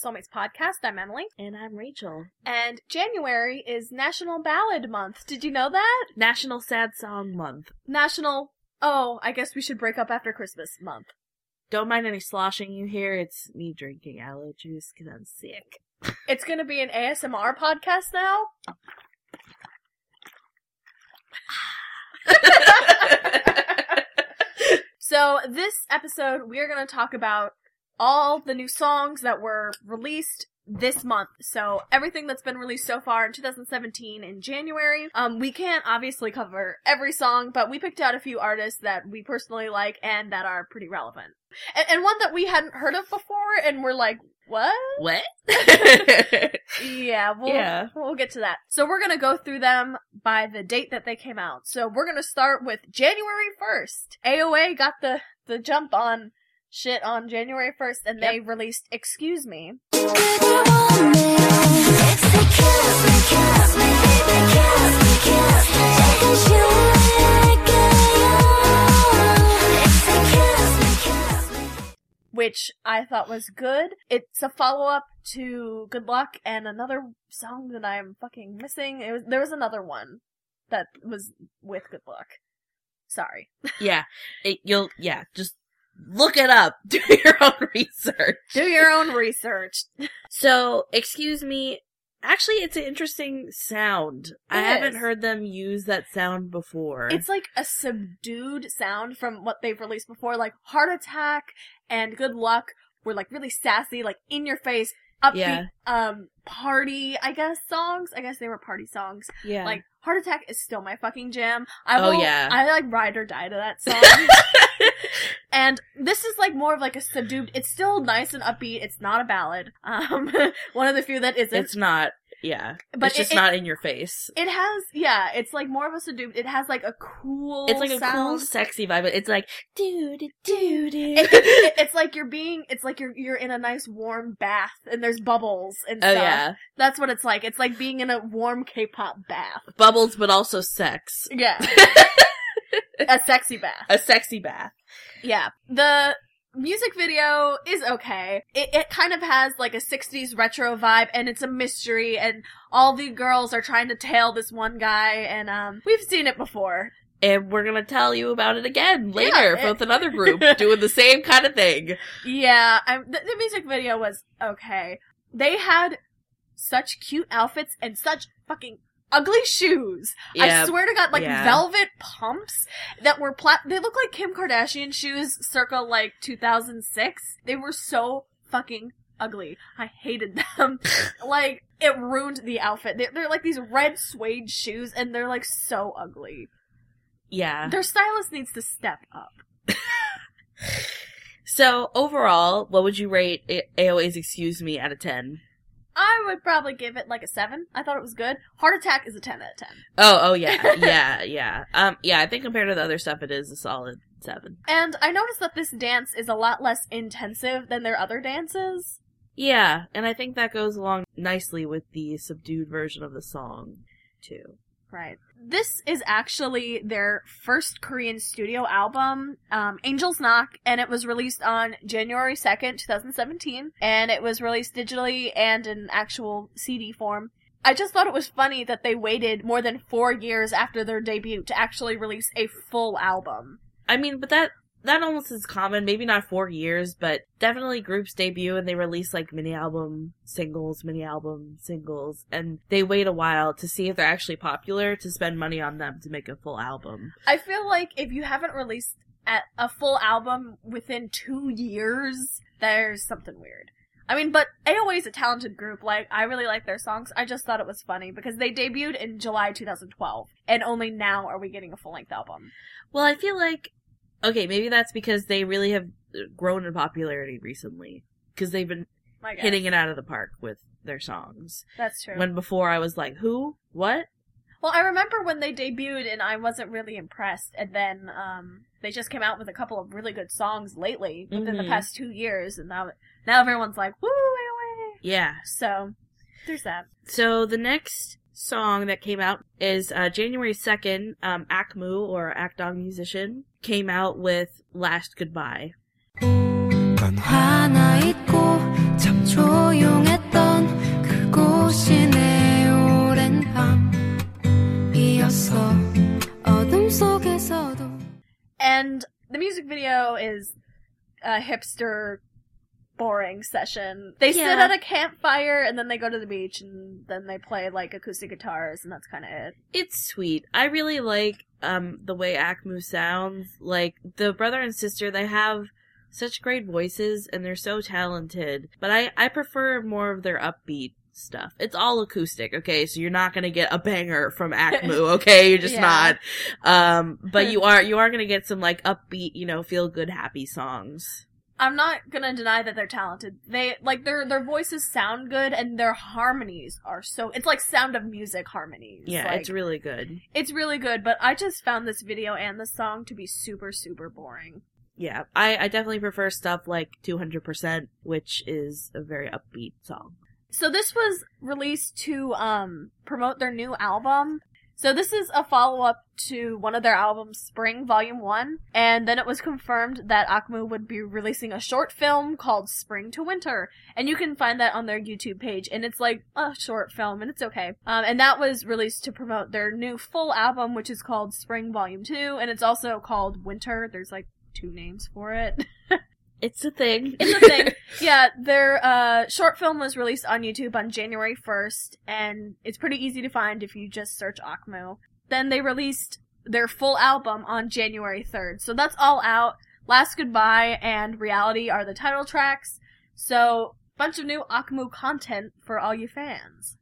to Soulmates Podcast. I'm Emily. And I'm Rachel. And January is National Ballad Month. Did you know that? National Sad Song Month. National, oh, I guess we should break up after Christmas month. Don't mind any sloshing you hear. It's me drinking aloe juice because I'm sick. It's gonna be an ASMR podcast now. So this episode, we are going to talk about all the new songs that were released this month. So everything that's been released so far in 2017 in January. Um, we can't obviously cover every song, but we picked out a few artists that we personally like and that are pretty relevant. And, and one that we hadn't heard of before, and we're like, what? what? Yeah, we'll, Yeah. we'll get to that. So we're gonna go through them by the date that they came out. So we're gonna start with January 1st. AOA got the, the jump on shit on January 1st and they released Excuse Me. which I thought was good. It's a follow up to Good Luck and another song that I'm fucking missing. It was there was another one that was with Good Luck. Sorry. yeah. It, you'll, yeah, just look it up. Do your own research. Do your own research. So, excuse me. Actually, it's an interesting sound. I haven't is. heard them use that sound before. It's like a subdued sound from what they've released before, like Heart Attack and Good Luck were like really sassy, like in your face, upbeat, Yeah. um, party, I guess, songs. I guess they were party songs. yeah. Like, Heart Attack is still my fucking jam. I will, Oh, will, yeah. I like ride or die to that song. and this is like more of like a subdued, it's still nice and upbeat. It's not a ballad. Um, one of the few that isn't. it's not, yeah. But it's just it- not in your face. it has, yeah, it's like more of a subdued, it has like a cool It's like a cool, sexy vibe. It's like, doo doo doo doo. It- it- it's like you're being, it's like you're, you're in a nice warm bath and there's bubbles and Oh stuff. yeah. That's what it's like. It's like being in a warm K-pop bath. Bubbles, but also sex. Yeah. a sexy bath. A sexy bath. Yeah. The music video is okay. It, it kind of has like a 60s retro vibe and it's a mystery and all the girls are trying to tail this one guy and um we've seen it before. And we're gonna tell you about it again later Yeah, with another group doing the same kind of thing. Yeah, I, the, the music video was okay. They had such cute outfits and such fucking ugly shoes. Yeah. I swear to God, like yeah. velvet pumps that were plat. They look like Kim Kardashian shoes, circa like 2006. They were so fucking ugly. I hated them. like it ruined the outfit. They're, they're like these red suede shoes, and they're like so ugly. Yeah. Their stylist needs to step up. So overall, what would you rate A- AOA's Excuse Me out of 10? I would probably give it like a seven. I thought it was good. Heart Attack is a ten out of ten. Oh, oh yeah, yeah, yeah. Um, yeah, I think compared to the other stuff, it is a solid 7. And I noticed that this dance is a lot less intensive than their other dances. Yeah, and I think that goes along nicely with the subdued version of the song, too. Right. This is actually their first Korean studio album, um, Angel's Knock, and it was released on January 2nd, 2017, and it was released digitally and in actual CD form. I just thought it was funny that they waited more than four years after their debut to actually release a full album. I mean, but that that almost is common. Maybe not four years, but definitely groups debut and they release like mini album singles, mini album singles, and they wait a while to see if they're actually popular to spend money on them to make a full album. I feel like if you haven't released a full album within two years, there's something weird. I mean, but AOA is a talented group. Like, I really like their songs. I just thought it was funny because they debuted in July 2012, and only now are we getting a full length album. Well, I feel like okay, maybe that's because they really have grown in popularity recently because they've been hitting it out of the park with their songs. That's true. When before I was like, who? What? well, I remember when they debuted, and I wasn't really impressed, and then um, they just came out with a couple of really good songs lately within the Mhm. past two years, and now now everyone's like, "Woo, AOA!" Yeah. So there's that. So the next song that came out is uh, January 2nd. Um, Akmu or Akdong musician came out with Last Goodbye. And the music video is a hipster boring session. They sit at a campfire and then they go to the beach and then they play like acoustic guitars and that's kind of it. It's sweet. I really like um the way Akmu sounds. Like the brother and sister, they have such great voices and they're so talented. But I I prefer more of their upbeat stuff. It's all acoustic, okay? So you're not going to get a banger from Akmu, okay? You're just Yeah. not. Um but you are you are going to get some like upbeat, you know, feel good happy songs. I'm not gonna deny that they're talented. They like their their voices sound good and their harmonies are so. It's like Sound of Music harmonies. Yeah, Like, it's really good. it's really good. But I just found this video and the song to be super super boring. Yeah, I, I definitely prefer stuff like 200%, which is a very upbeat song. So this was released to um promote their new album. So this is a follow up to one of their albums, Spring Volume 1, and then it was confirmed that Akmu would be releasing a short film called Spring to Winter, and you can find that on their YouTube page, and it's like a short film, and it's okay. Um, and that was released to promote their new full album, which is called Spring Volume 2, and it's also called Winter. There's like two names for it. It's a thing. It's a thing. yeah, their uh, short film was released on YouTube on January 1st, and it's pretty easy to find if you just search Akmu. Then they released their full album on January 3rd. So that's all out. Last Goodbye and Reality are the title tracks. So, bunch of new Akmu content for all you fans.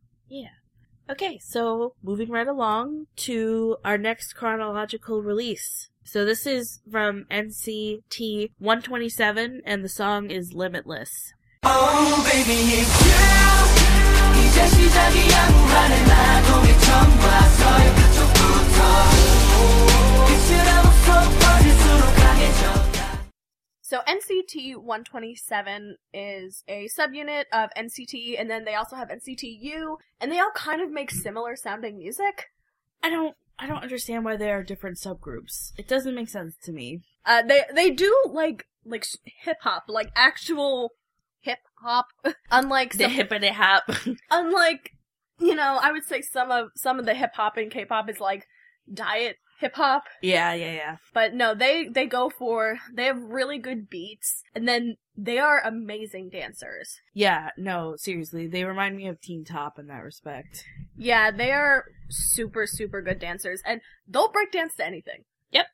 Okay, so moving right along to our next chronological release. So this is from NCT 127 and the song is Limitless. Oh baby it's you 이제 시작이야 무한의 마동이 처음 봤어요 그쪽부터 빛이라고 속 퍼질수록 강해져 so NCT 127 is a subunit of NCT, and then they also have NCTU, and they all kind of make similar sounding music. I don't I don't understand why there are different subgroups. It doesn't make sense to me. Uh, they they do like like hip hop, like actual hip hop. unlike The some, hippity hop. unlike you know, I would say some of some of the hip hop and K-pop is like diet hip hop, yeah, yeah, yeah. but no, they they go for they have really good beats, and then they are amazing dancers. Yeah, no, seriously, they remind me of Teen Top in that respect. Yeah, they are super super good dancers, and they'll break dance to anything. Yep.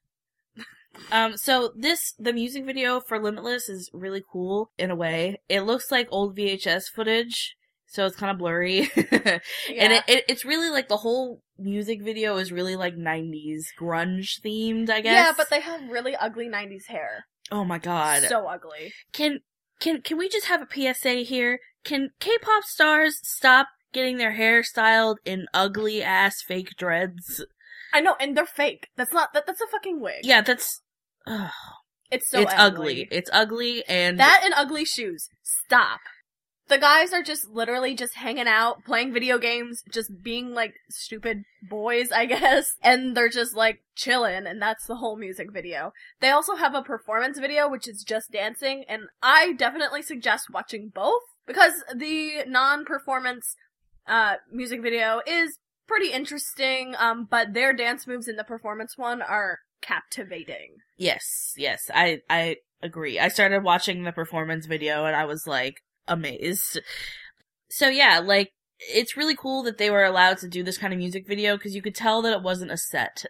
Um, so this, the music video for Limitless is really cool in a way. It looks like old VHS footage, so it's kind of blurry. And it, it, it's really like the whole music video is really like 90s grunge themed, I guess. Yeah, but they have really ugly '90s hair. Oh my god. So ugly. can, can, can we just have a PSA here? Can K-pop stars stop getting their hair styled in ugly ass fake dreads? I know, and they're fake. That's not that. That's a fucking wig. Yeah, that's, ugh. it's so it's ugly. It's ugly and That and ugly shoes. Stop. The guys are just literally just hanging out, playing video games, just being like stupid boys, I guess. And they're just like chilling, and that's the whole music video. They also have a performance video, which is just dancing, and I definitely suggest watching both because the non-performance uh, music video is pretty interesting, um, but their dance moves in the performance one are captivating. Yes, yes, I I agree. I started watching the performance video and I was like amazed. So yeah, like it's really cool that they were allowed to do this kind of music video because you could tell that it wasn't a set.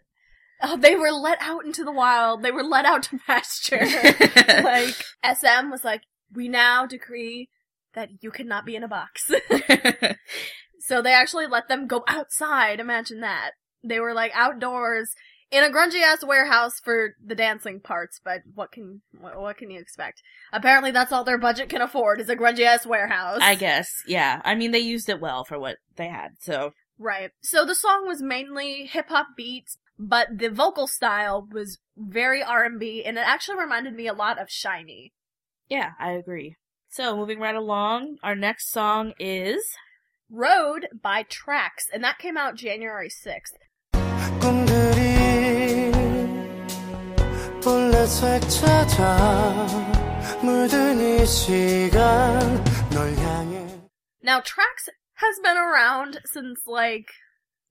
Oh, they were let out into the wild. They were let out to pasture. like SM was like, we now decree that you cannot be in a box. so they actually let them go outside. Imagine that. They were like outdoors in a grungy ass warehouse for the dancing parts, but what can what, what can you expect? Apparently that's all their budget can afford is a grungy ass warehouse. I guess, yeah. I mean, they used it well for what they had. So Right. So the song was mainly hip hop beats, but the vocal style was very R&B and it actually reminded me a lot of SHINee. yeah, I agree. So moving right along, our next song is Road by Trax and that came out January 6th. 찾아 물든 이 시간 널 향해 Now Trax has been around since like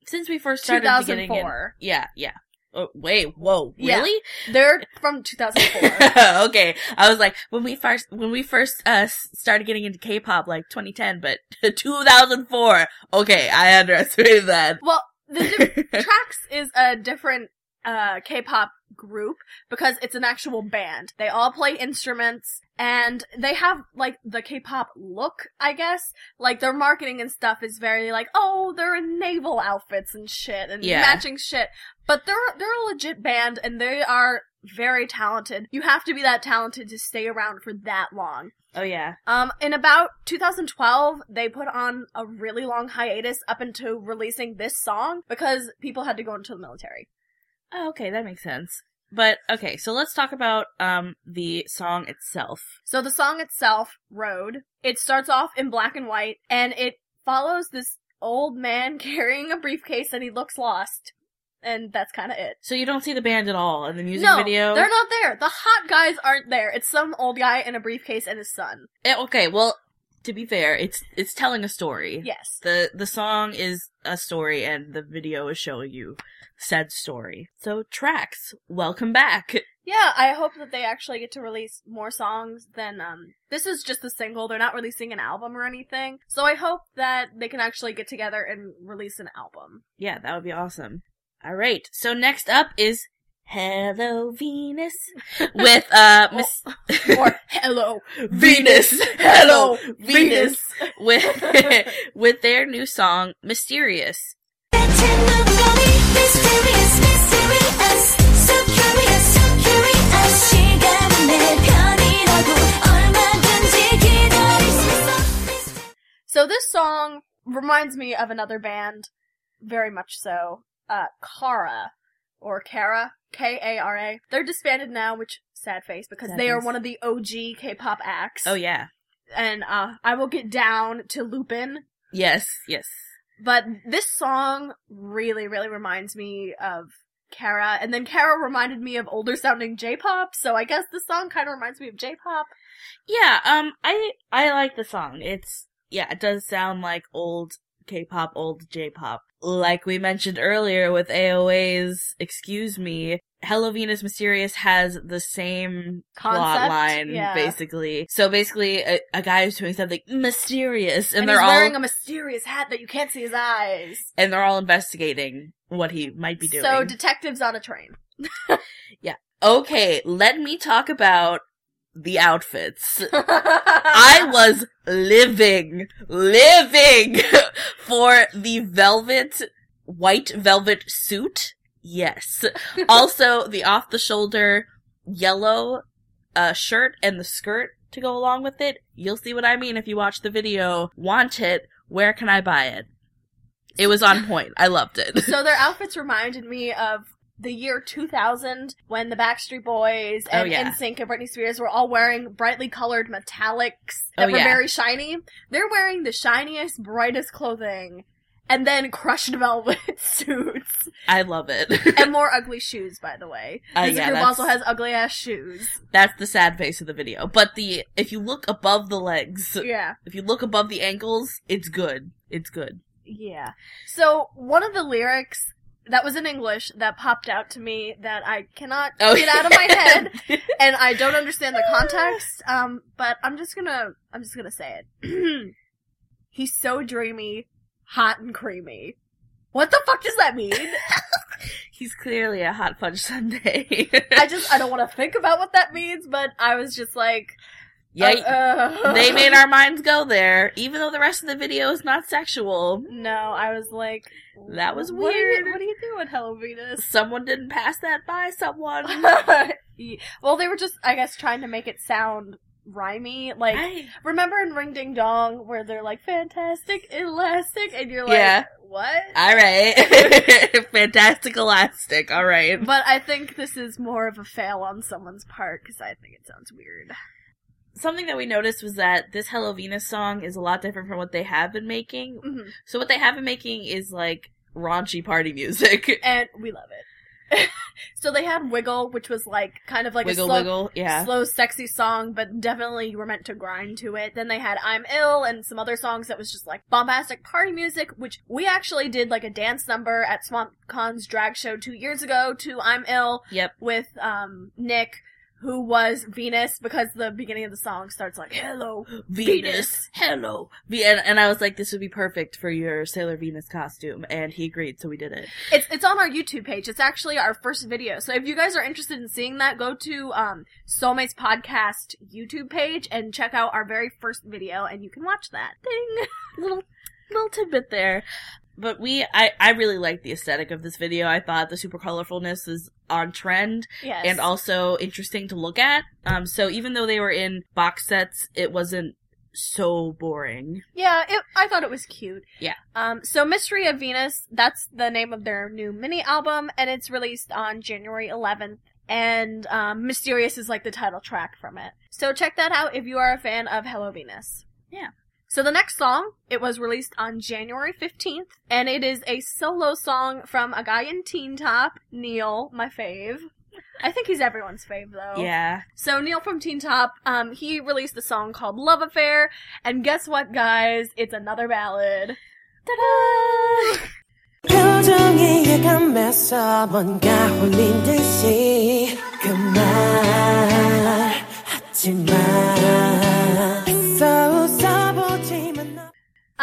since we first started 2004. In, yeah, yeah. Oh, wait, whoa, really? Yeah. They're from 2004. okay, I was like, when we first when we first uh, started getting into K-pop, like 2010, but 2004. Okay, I underestimated that. Well, the di- is a different uh K-pop group because it's an actual band. They all play instruments and they have like the K-pop look, I guess. Like their marketing and stuff is very like, oh, they're in naval outfits and shit and Yeah. matching shit. But they're they're a legit band and they are very talented. You have to be that talented to stay around for that long. Oh yeah, Um, in about 2012, they put on a really long hiatus up into releasing this song because people had to go into the military. Oh, okay, that makes sense. But okay, so let's talk about um the song itself. So the song itself, Road, it starts off in black and white and it follows this old man carrying a briefcase and he looks lost. And that's kind of it. So you don't see the band at all in the music no, video. they're not there. The hot guys aren't there. It's some old guy in a briefcase and his son. Eh, okay, well, to be fair, it's it's telling a story. Yes. The the song is a story and the video is showing you said story. So Trax, welcome back. Yeah, I hope that they actually get to release more songs than um this is just a single. They're not releasing an album or anything. So I hope that they can actually get together and release an album. Yeah, that would be awesome. All right. So next up is Hello Venus. With uh Miss or, or Hello Venus. Hello Venus. With with their new song Mysterious. So this song reminds me of another band, very much so, uh, Kara, or Kara, K A R A. They're disbanded now, which sad face because Sad they are one of the OG K-pop acts. Oh yeah. And uh I will get down to Lupin Yes, yes. But this song really, really reminds me of Kara, and then Kara reminded me of older sounding J-pop, so I guess this song kind of reminds me of J-pop. Yeah, um I I like the song. It's yeah, it does sound like old K-pop, old J-pop. Like we mentioned earlier with AOA's Excuse Me, Hello Venus Mysterious has the same plot line, yeah. basically. So basically, a, a guy is doing something mysterious, and, And, they're all wearing a mysterious hat that you can't see his eyes. and they're all investigating what he might be doing. So detectives on a train. Yeah. Okay, let me talk about the outfits. I was living, living for the velvet, white velvet suit. Yes. also, the off the shoulder yellow, uh, shirt and the skirt to go along with it. You'll see what I mean if you watch the video. Want it? Where can I buy it? It was on point. I loved it. so their outfits reminded me of the year 2000 when the Backstreet Boys Oh, and yeah. NSYNC and Britney Spears were all wearing brightly colored metallics that Oh, were yeah. very shiny. They're wearing the shiniest, brightest clothing and then crushed velvet suits I love it. and more ugly shoes, by the way. Uh, This yeah, group also has ugly ass shoes. That's the sad face of the video. But the if you look above the legs, Yeah. if you look above the ankles, it's good. It's good. Yeah. So one of the lyrics that was in English that popped out to me that I cannot Oh, get out of my head and I don't understand the context. Um, but I'm just gonna I'm just gonna say it. He's so dreamy, hot and creamy. What the fuck does that mean? He's clearly a hot fudge sundae. I just I don't want to think about what that means, but I was just like, yeah, uh, uh. they made our minds go there, even though the rest of the video is not sexual. No, I was like, That was what are you- weird. what are you doing, Hello Venus? Someone didn't pass that by someone. Well, they were just, I guess, trying to make it sound rhymey. Like, I- remember in Ring Ding Dong where they're like, fantastic, elastic, and you're like, Yeah. what? all right, fantastic elastic. All right. But I think this is more of a fail on someone's part because I think it sounds weird. Something that we noticed was that this Hello Venus song is a lot different from what they have been making. Mhm. So what they have been making is like raunchy party music. And we love it. So they had Wiggle, which was like kind of like wiggle a slow, wiggle. Yeah. slow, sexy song, but definitely you were meant to grind to it. Then they had I'm Ill and some other songs that was just like bombastic party music, which we actually did like a dance number at SwampCon's drag show two years ago to I'm Ill Yep. with um Nick, who was Venus, because the beginning of the song starts like Hello Venus. Hello. Ve- and, and I was like, this would be perfect for your Sailor Venus costume. And he agreed, so we did it. It's it's on our YouTube page. It's actually our first video. So if you guys are interested in seeing that, go to um Soulmates Podcast YouTube page and check out our very first video and you can watch that. Ding. little little tidbit there. But we, I, I really like the aesthetic of this video. I thought the super colorfulness was on trend Yes. and also interesting to look at. Um, so even though they were in box sets, it wasn't so boring. Yeah, it, I thought it was cute. Yeah. Um, so Mystery of Venus, that's the name of their new mini album, and it's released on January 11th. And um, Mysterious is like the title track from it. So check that out if you are a fan of Hello Venus. Yeah. So the next song, it was released on January 15th, and it is a solo song from a guy in Teen Top, Niel, my fave. I think he's everyone's fave though. Yeah. So Niel from Teen Top, um, he released a song called Love Affair, and guess what, guys? It's another ballad. Ta-da!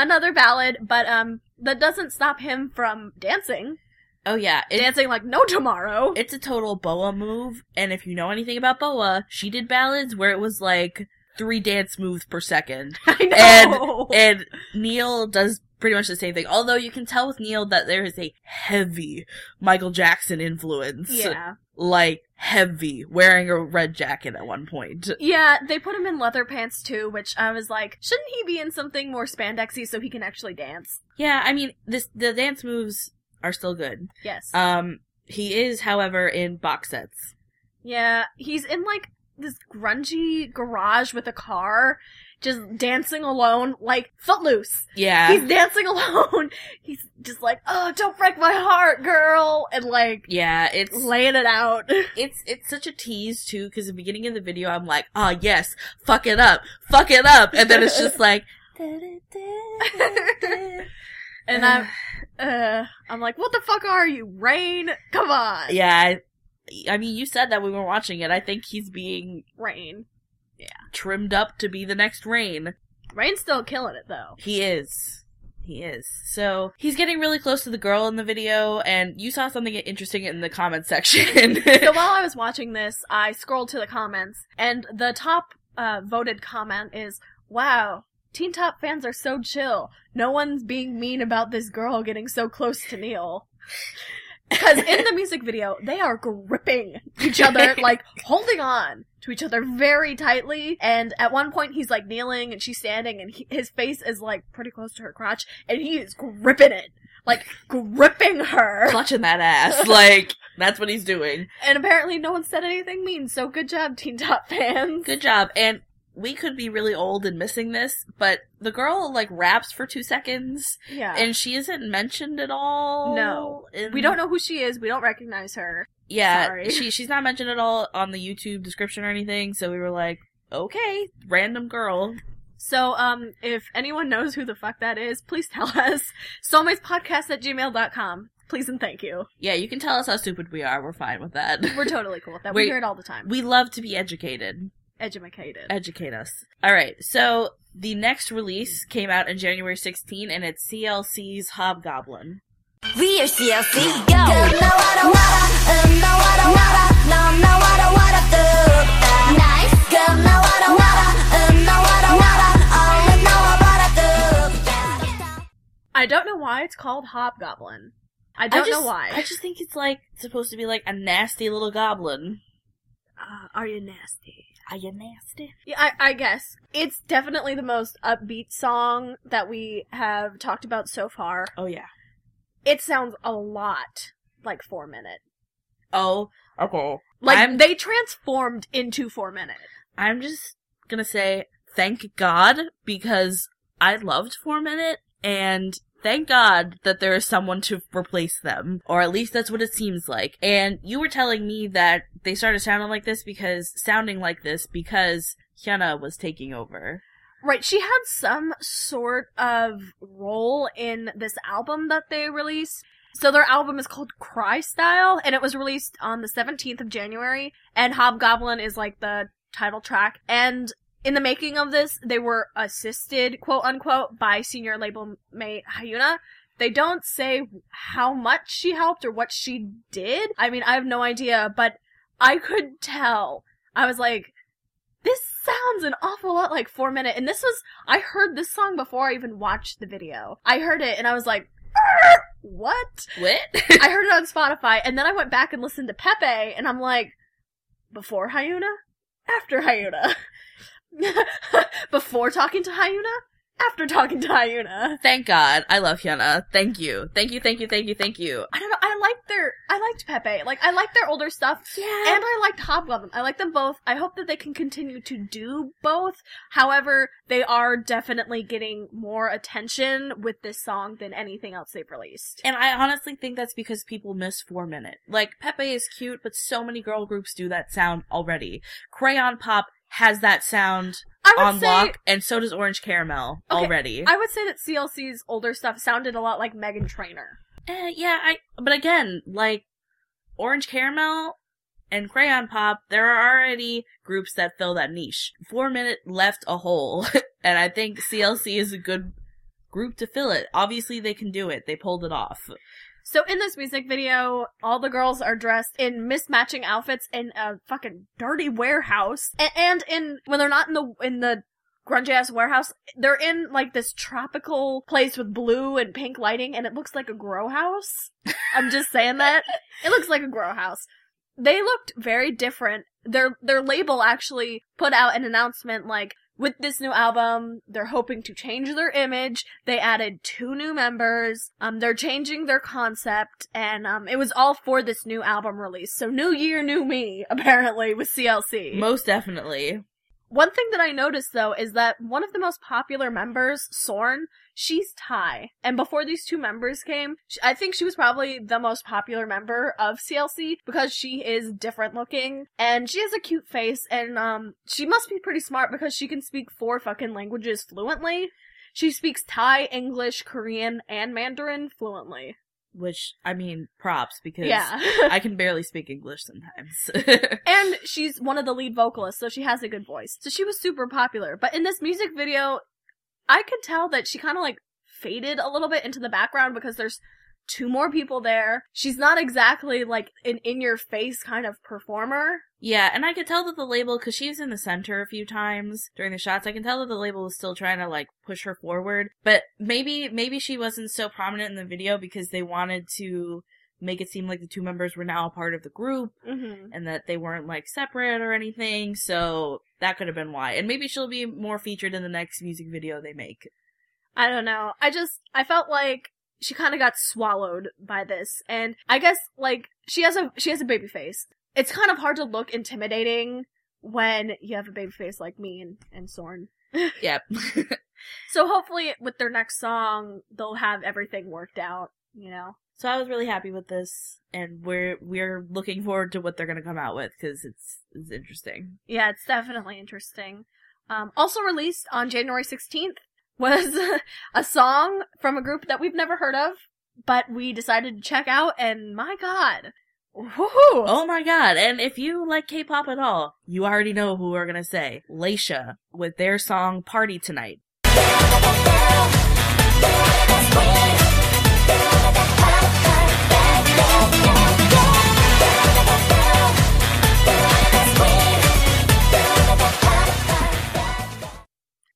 Another ballad, but um, that doesn't stop him from dancing. Oh yeah. It, dancing like no tomorrow. it's a total BoA move. And if you know anything about BoA, she did ballads where it was like three dance moves per second. I know. And Niel does pretty much the same thing. Although you can tell with Niel that there is a heavy Michael Jackson influence. yeah. Like heavy, wearing a red jacket at one point. Yeah, they put him in leather pants too, which I was like, shouldn't he be in something more spandexy so he can actually dance? Yeah, I mean, this the dance moves are still good. Yes. Um, he is, however, in box sets. Yeah, he's in like this grungy garage with a car, just dancing alone, like footloose. Yeah, He's dancing alone. He's just like, oh, don't break my heart, girl, and like yeah, it's laying it out. it's it's such a tease too because the beginning of the video I'm like, ah yes, fuck it up, fuck it up, and then it's just like, and I'm, uh, I'm like, what the fuck are you, Rain? Come on, yeah. I, I mean, you said that when we were watching it. I think he's being Rain. Trimmed up to be the next Rain. Rain's still killing it though. He is. He is. So he's getting really close to the girl in the video, and you saw something interesting in the comments section. so while I was watching this, I scrolled to the comments, and the top uh, voted comment is, "Wow, Teen Top fans are so chill. No one's being mean about this girl getting so close to Niel." Because in the music video, they are gripping each other, like holding on to each other very tightly. And at one point, he's like kneeling and she's standing, and he, his face is like pretty close to her crotch, and he is gripping it, like gripping her. Clutching that ass. Like, that's what he's doing. And apparently, no one said anything mean. So good job, Teen Top fans. Good job. And we could be really old and missing this, but the girl, like, raps for two seconds, Yeah. and she isn't mentioned at all. No. in- we don't know who she is. We don't recognize her. Yeah, Sorry. she she's not mentioned at all on the YouTube description or anything, so we were like, okay, random girl. So, um, if anyone knows who the fuck that is, please tell us. Soulmatespodcast at gmail.com. Please and thank you. Yeah, you can tell us how stupid we are. We're fine with that. We're totally cool with that. We Wait. hear it all the time. we love to be educated. Educate us. Educate us. All right. So the next release came out in January 16, and it's CLC's Hobgoblin. We are CLC. Go. I don't know why it's called Hobgoblin. I don't I just, know why. I just think it's like supposed to be like a nasty little goblin. Uh, are you nasty? Are you nasty? Yeah, I, I guess. It's definitely the most upbeat song that we have talked about so far. Oh yeah. It sounds a lot like Four Minute. Oh, okay. Like, I'm- they transformed into Four Minute. I'm just gonna say thank God because I loved Four Minute and thank God that there is someone to replace them, or at least that's what it seems like. And you were telling me that they started sounding like this because sounding like this because Hyuna was taking over. Right, she had some sort of role in this album that they released. So their album is called Crystyle, and it was released on the 17th of January, and Hobgoblin is like the title track. And in the making of this, they were assisted, quote unquote, by senior label mate Hyuna. They don't say how much she helped or what she did. I mean, I have no idea, but I could tell. I was like, this sounds an awful lot like Four Minute. And this was, I heard this song before I even watched the video. I heard it and I was like, "Er, what? What? I heard it on Spotify and then I went back and listened to Pepe and I'm like, before Hyuna? After Hyuna? before talking to Hyuna? After talking to Hyuna? Thank God. I love Hyuna. Thank you. Thank you, thank you, thank you, thank you. I don't know, I liked their, I liked Pepe. Like, I liked their older stuff. Yeah. And I liked Hobgoblin. I like them both. I hope that they can continue to do both. However, they are definitely getting more attention with this song than anything else they've released. And I honestly think that's because people miss Four Minute. Like, Pepe is cute, but so many girl groups do that sound already. Crayon Pop has that sound on say, lock, and so does Orange Caramel Okay, already. I would say that CLC's older stuff sounded a lot like Meghan Trainor. Eh, yeah, I. But again, like Orange Caramel and Crayon Pop, there are already groups that fill that niche. Four Minute left a hole, and I think CLC is a good group to fill it. Obviously, they can do it. They pulled it off. So in this music video, all the girls are dressed in mismatching outfits in a fucking dirty warehouse, A- and in when they're not in the in the grungy ass warehouse, they're in like this tropical place with blue and pink lighting, and it looks like a grow house. I'm just saying that it looks like a grow house. They looked very different. Their their label actually put out an announcement like with this new album, they're hoping to change their image. They added two new members. Um, they're changing their concept, and um, it was all for this new album release. So, new year, new me, apparently, with CLC. Most definitely. One thing that I noticed though is that one of the most popular members, Sorn, she's Thai. And before these two members came, sh- I think she was probably the most popular member of CLC because she is different looking and she has a cute face and um she must be pretty smart because she can speak four fucking languages fluently. She speaks Thai, English, Korean, and Mandarin fluently. Which, I mean, props, because Yeah. I can barely speak English sometimes. And she's one of the lead vocalists, so she has a good voice. So she was super popular. But in this music video, I could tell that she kind of like faded a little bit into the background because there's two more people there. She's not exactly like an in your face kind of performer. yeah, and I could tell that the label, because she was in the center a few times during the shots, I can tell that the label was still trying to, like, push her forward. But maybe, maybe she wasn't so prominent in the video because they wanted to make it seem like the two members were now a part of the group Mm-hmm. and that they weren't, like, separate or anything, so that could have been why. And maybe she'll be more featured in the next music video they make. I don't know. I just, I felt like she kind of got swallowed by this. And I guess, like, she has a, she has a baby face. It's kind of hard to look intimidating when you have a baby face like me and, and Sorn. Yep. So hopefully with their next song, they'll have everything worked out, you know? So I was really happy with this, and we're we're looking forward to what they're gonna come out with because it's it's interesting. Yeah, it's definitely interesting. Um, also released on January 16th was a song from a group that we've never heard of, but we decided to check out, and my god. Woohoo! Oh my god! And if you like K-pop at all, you already know who we're gonna say. Laysha with their song "Party Tonight."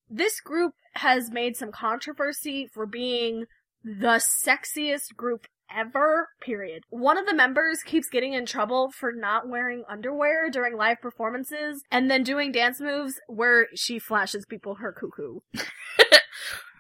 This group has made some controversy for being the sexiest group ever, period. One of the members keeps getting in trouble for not wearing underwear during live performances and then doing dance moves where she flashes people her cuckoo.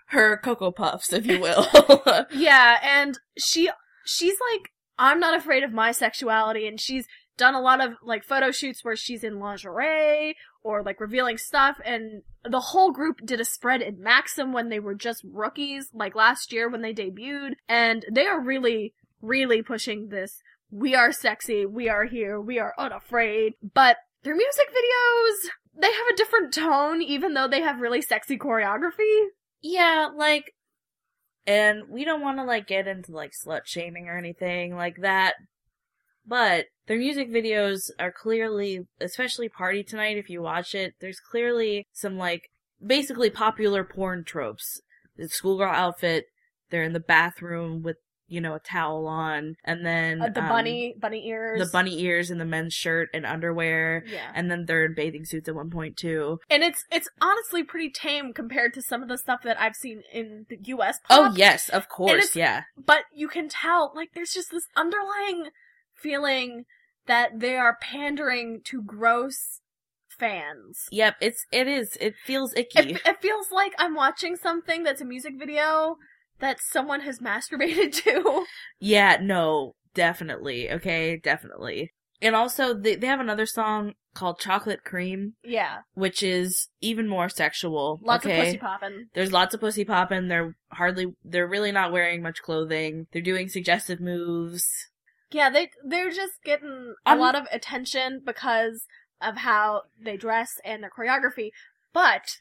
Her Cocoa Puffs, if you will. Yeah, and she she's like I'm not afraid of my sexuality and she's done a lot of like photo shoots where she's in lingerie or like revealing stuff and the whole group did a spread in Maxim when they were just rookies, like last year when they debuted, and they are really, really pushing this. We are sexy, we are here, we are unafraid. But their music videos, they have a different tone, even though they have really sexy choreography. Yeah, like, and we don't want to like get into like slut shaming or anything like that, but their music videos are clearly, especially Party Tonight, if you watch it, there's clearly some like basically popular porn tropes. The schoolgirl outfit, they're in the bathroom with, you know, a towel on, and then Uh, the um, bunny, bunny ears. the bunny ears and the men's shirt and underwear. Yeah. And then they're in bathing suits at one point too. And it's it's honestly pretty tame compared to some of the stuff that I've seen in the US Oh yes, of course, yeah. But you can tell, like, there's just this underlying feeling that they are pandering to gross fans. Yep, it's it is. It feels icky. It, it feels like I'm watching something that's a music video that someone has masturbated to. Yeah, no, definitely. Okay, definitely. And also, they, they have another song called Chocolate Cream, yeah. which is even more sexual. Lots okay? of pussy popping. There's lots of pussy popping. They're hardly, they're really not wearing much clothing. They're doing suggestive moves. Yeah, they they're just getting a lot of attention because of how they dress and their choreography, but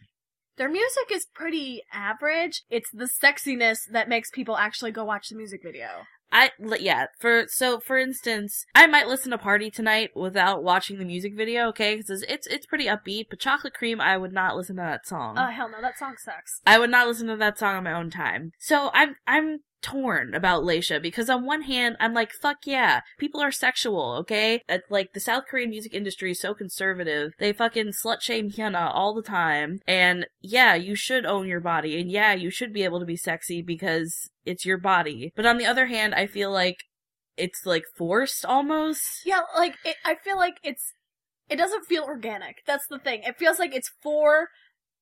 their music is pretty average. It's the sexiness that makes people actually go watch the music video. I, yeah, for, so, for instance, I might listen to Party Tonight without watching the music video, okay? Because it's, it's pretty upbeat, but Chocolate Cream, I would not listen to that song. Oh hell no, that song sucks. I would not listen to that song on my own time. So I'm I'm torn about Laysha because on one hand I'm like fuck yeah, people are sexual, okay? It's like the South Korean music industry is so conservative. They fucking slut shame Hyuna all the time. And yeah, you should own your body and yeah, you should be able to be sexy because it's your body. But on the other hand, I feel like it's like forced almost. Yeah, like it, I feel like it's it doesn't feel organic. That's the thing. It feels like it's for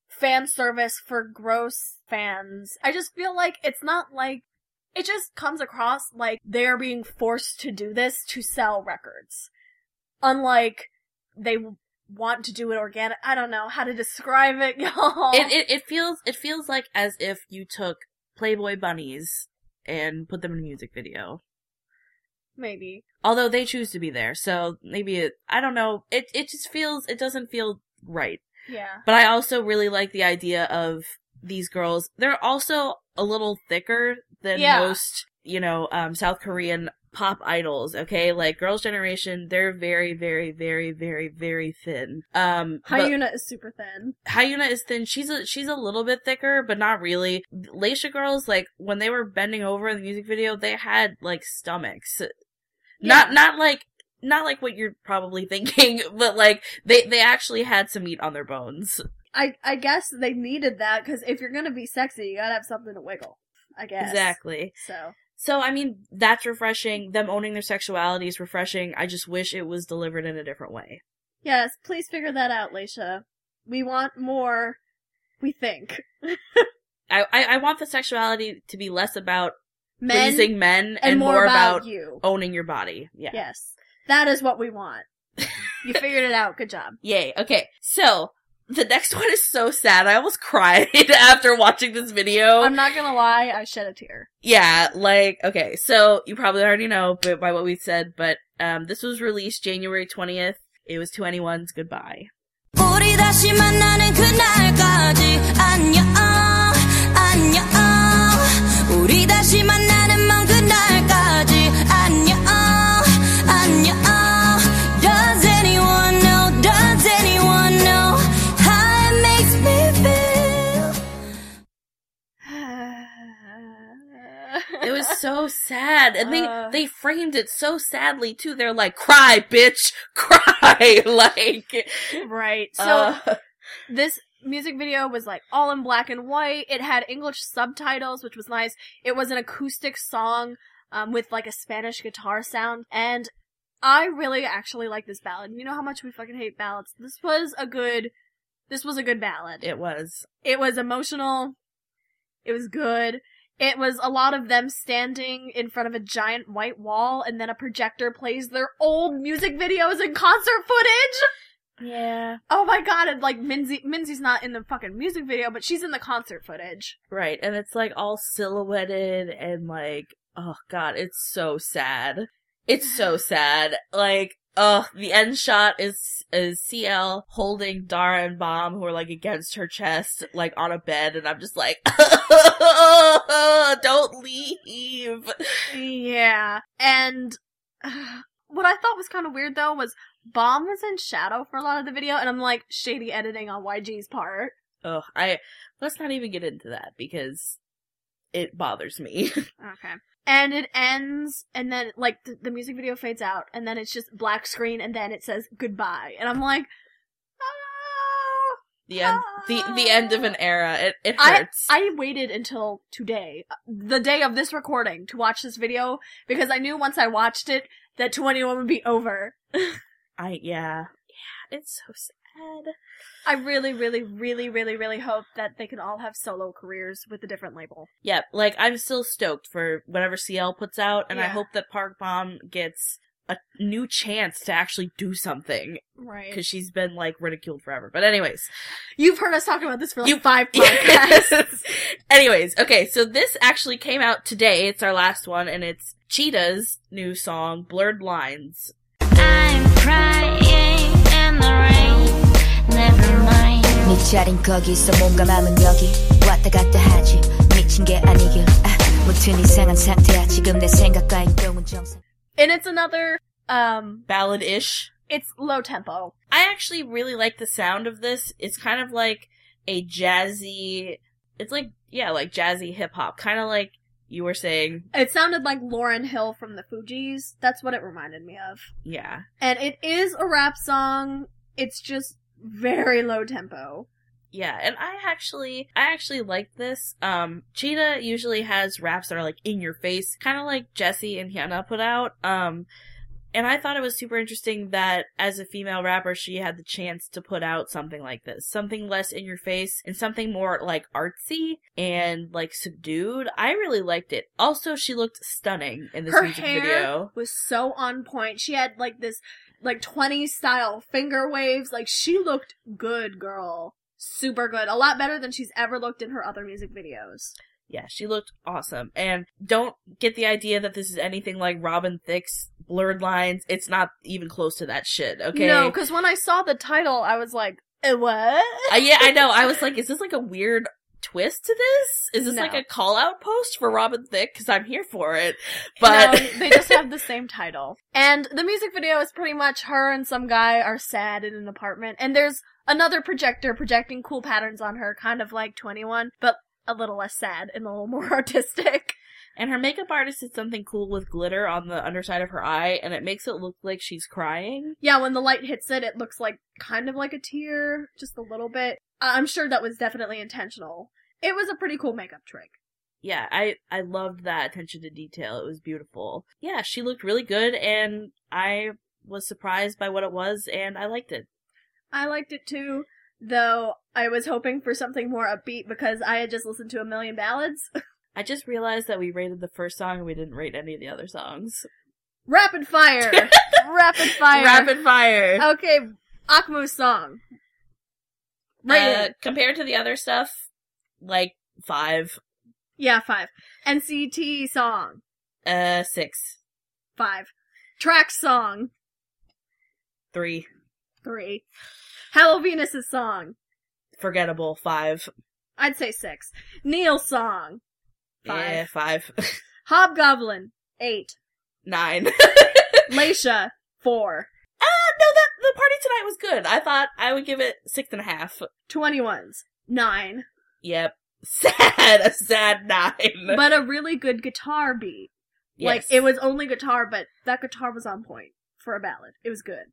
fan service for gross fans. I just feel like it's not like it just comes across like they're being forced to do this to sell records. Unlike they want to do it organic. I don't know how to describe it, y'all. It, it it feels it feels like as if you took Playboy bunnies and put them in a music video. Maybe. Although they choose to be there, so maybe it, I don't know. It it just feels it doesn't feel right. Yeah. But I also really like the idea of these girls. They're also a little thicker than Yeah. most, you know, um, South Korean pop idols. Okay, like Girls' Generation, they're very, very, very, very, very thin. Um, Hyuna is super thin. Hyuna is thin. She's a she's a little bit thicker, but not really. Laysha girls, like when they were bending over in the music video, they had like stomachs. Not not like not like what you're probably thinking, but like they they actually had some meat on their bones. I I guess they needed that because if you're gonna be sexy, you gotta have something to wiggle. I guess. Exactly. So So I mean, that's refreshing. Them owning their sexuality is refreshing. I just wish it was delivered in a different way. yes, please figure that out, Laysha. We want more. We think I I, I want the sexuality to be less about men pleasing men and, more, about, about you. owning your body. Yeah. Yes, that is what we want. you figured it out. Good job. Yay. Okay. So, the next one is so sad. I almost cried after watching this video. I'm not gonna lie, I shed a tear. Yeah, like, okay, so you probably already know but by what we said, but um, this was released January 20th. It was 2NE1's goodbye. So sad. And they, Uh. they framed it so sadly too. They're like, cry, bitch, cry. like, right. So uh, this music video was like all in black and white. It had English subtitles, which was nice. It was an acoustic song um, with like a Spanish guitar sound, and I really actually like this ballad. You know how much we fucking hate ballads. This was a good. This was a good ballad. it was. It was emotional. It was good. It was a lot of them standing in front of a giant white wall, and then a projector plays their old music videos and concert footage. Yeah. Oh my god, and like Minzy Minzy's not in the fucking music video, but she's in the concert footage. Right. And it's like all silhouetted and like, oh god, it's so sad. It's so sad. Like, oh, the end shot is is CL holding Dara and Bom who are like against her chest, like on a bed, and I'm just like, don't leave. Yeah. And uh, what I thought was kind of weird though was Bom was in shadow for a lot of the video, and I'm like, shady editing on YG's part. Ugh, I let's not even get into that because it bothers me. Okay. And it ends, and then, like, the, the music video fades out, and then it's just black screen, and then it says goodbye. And I'm like, oh. the end the the end of an era. It it I- hurts. I waited until today, the day of this recording, to watch this video, because I knew once I watched it, that 2NE1 would be over. I yeah. Yeah, it's so sad. I really, really, really, really, really hope that they can all have solo careers with a different label. Yeah, like I'm still stoked for whatever CL puts out, and I hope that Park Bom gets a new chance to actually do something Right. because she's been like ridiculed forever. But anyways, You've heard us talk about this for like You- five podcasts. anyways, okay, so this actually came out today. It's our last one, and it's Cheetah's new song, "Blurred Lines." I'm crying in the rain. 네 거기서 몸과 마음은 여기 왔다 갔다 하지 미친 게 아니길 아, 무튼 이상한 상태야 지금 내 생각과 행동은 정상 And it's another um ballad-ish. It's low tempo. I actually really like the sound of this. It's kind of like a jazzy it's like yeah, like jazzy hip hop. Kinda like you were saying. It sounded like Lauryn Hill from the Fugees. That's what it reminded me of. Yeah. And it is a rap song. It's just very low tempo. yeah, and I actually, I actually like this. Um, Cheetah usually has raps that are like in your face, kind of like Jessi and Hyuna put out. Um, and I thought it was super interesting that as a female rapper, she had the chance to put out something like this, something less in your face and something more like artsy and like subdued. I really liked it. Also, she looked stunning in this Her music hair video. was so on point. She had like this, like 20s style finger waves. Like she looked good, girl. Super good. A lot better than she's ever looked in her other music videos. Yeah, she looked awesome. And don't get the idea that this is anything like Robin Thicke's Blurred Lines. It's not even close to that shit, okay? No, because when I saw the title, I was like, eh, what? Uh, yeah, I know. I was like, is this like a weird twist to this? Is this No. like a call out post for Robin Thicke? Because I'm here for it. But no, they just have the same title. And the music video is pretty much her and some guy are sad in an apartment, and there's another projector projecting cool patterns on her, kind of like 2NE1, but a little less sad and a little more artistic. and her makeup artist did something cool with glitter on the underside of her eye, and it makes it look like she's crying. Yeah, when the light hits it, it looks like kind of like a tear, just a little bit. I'm sure that was definitely intentional. It was a pretty cool makeup trick. Yeah, I I loved that attention to detail. It was beautiful. Yeah, she looked really good, and I was surprised by what it was, and I liked it. I liked it too, though I was hoping for something more upbeat because I had just listened to a million ballads. I just realized that we rated the first song and we didn't rate any of the other songs. Rapid fire! Rapid fire! Rapid fire. Okay, Akmu's song. Rate Uh, compared to the other stuff, like five, Yeah, five. NCT song. uh, six, Five. Trax song. three, Three. Hello Venus's song. forgettable, five, I'd say six. Niel song. Five. yeah, five, Hobgoblin. Eight. nine. Laysha. Four. The party tonight was good. I thought I would give it six and a half. 2NE1's. Nine. Yep, sad, a sad nine. But a really good guitar beat. Like, it was only guitar, but that guitar was on point for a ballad. It was good.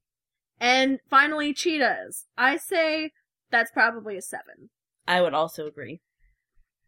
And finally, Cheetahs. I say that's probably a seven. I would also agree.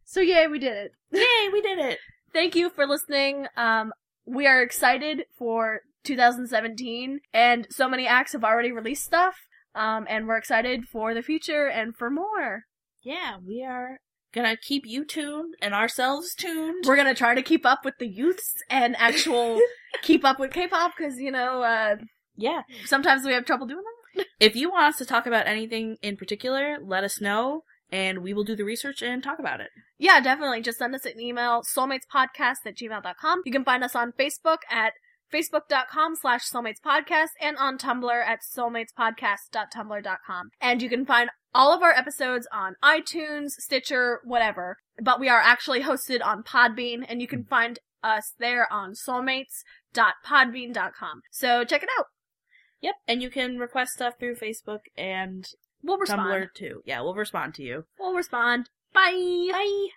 So yay, we did it. Yay, we did it. Thank you for listening. Um, we are excited for 2017, and so many acts have already released stuff. Um, and we're excited for the future and for more. Yeah, we are gonna keep you tuned and ourselves tuned. We're gonna try to keep up with the youths and actual keep up with K-pop because you know uh, yeah, sometimes we have trouble doing that. If you want us to talk about anything in particular, let us know and we will do the research and talk about it. Yeah, definitely. Just send us an email, soulmatespodcast at gmail.com. You can find us on Facebook at facebook.com slash soulmatespodcast and on Tumblr at soulmatespodcast.tumblr.com. And you can find all of our episodes on iTunes, Stitcher, whatever. But we are actually hosted on Podbean and you can find us there on soulmates.podbean.com. So check it out. Yep. And you can request stuff through Facebook and We'll respond. Tumblr too. Yeah, we'll respond to you. We'll respond. Bye. Bye.